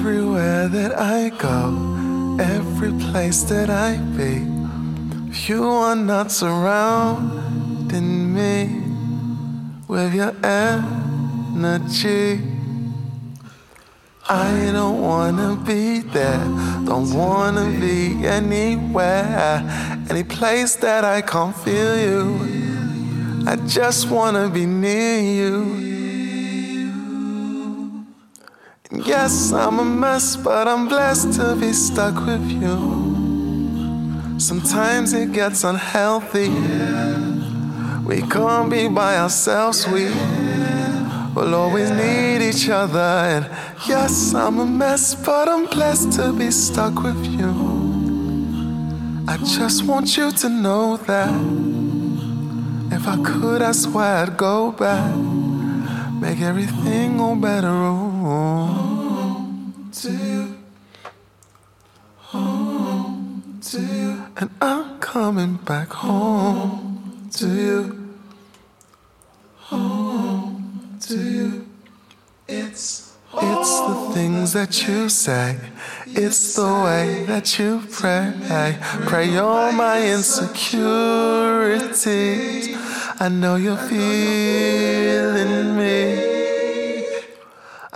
Everywhere that I go, every place that I be, you are not surrounding me with your energy. I don't wanna be there, don't wanna be anywhere, any place that I can't feel you. I just wanna be near you. Yes, I'm a mess, but I'm blessed to be stuck with you. Sometimes it gets unhealthy. We can't be by ourselves, we will always need each other. And yes, I'm a mess, but I'm blessed to be stuck with you. I just want you to know that if I could, I swear I'd go back, make everything all better. Home to you, home to you, and I'm coming back home to you, home to you. It's it's the things that you say, it's the way that you pray. Pray all my insecurities. I know you're feeling me.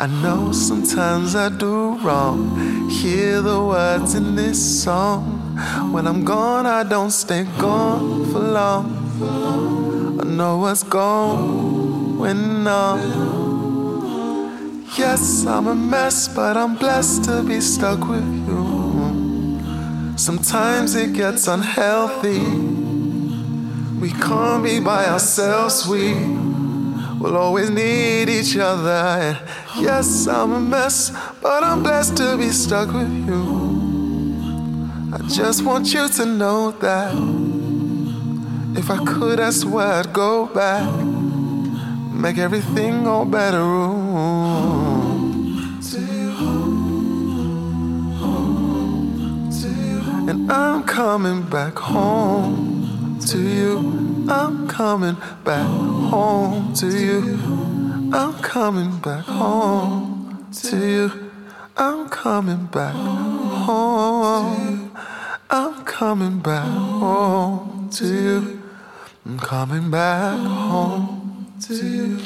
I know sometimes I do wrong. Hear the words in this song. When I'm gone, I don't stay gone for long. I know what's going on. Yes, I'm a mess, but I'm blessed to be stuck with you. Sometimes it gets unhealthy. We can't be by ourselves, we will always need each other. And yes, I'm a mess, but I'm blessed to be stuck with you. I just want you to know that if I could, I swear I'd go back, make everything all better. And I'm coming back to you. I'm coming back home to you. I'm coming back home to you. I'm coming back home. I'm coming back home to you. I'm coming back home to you.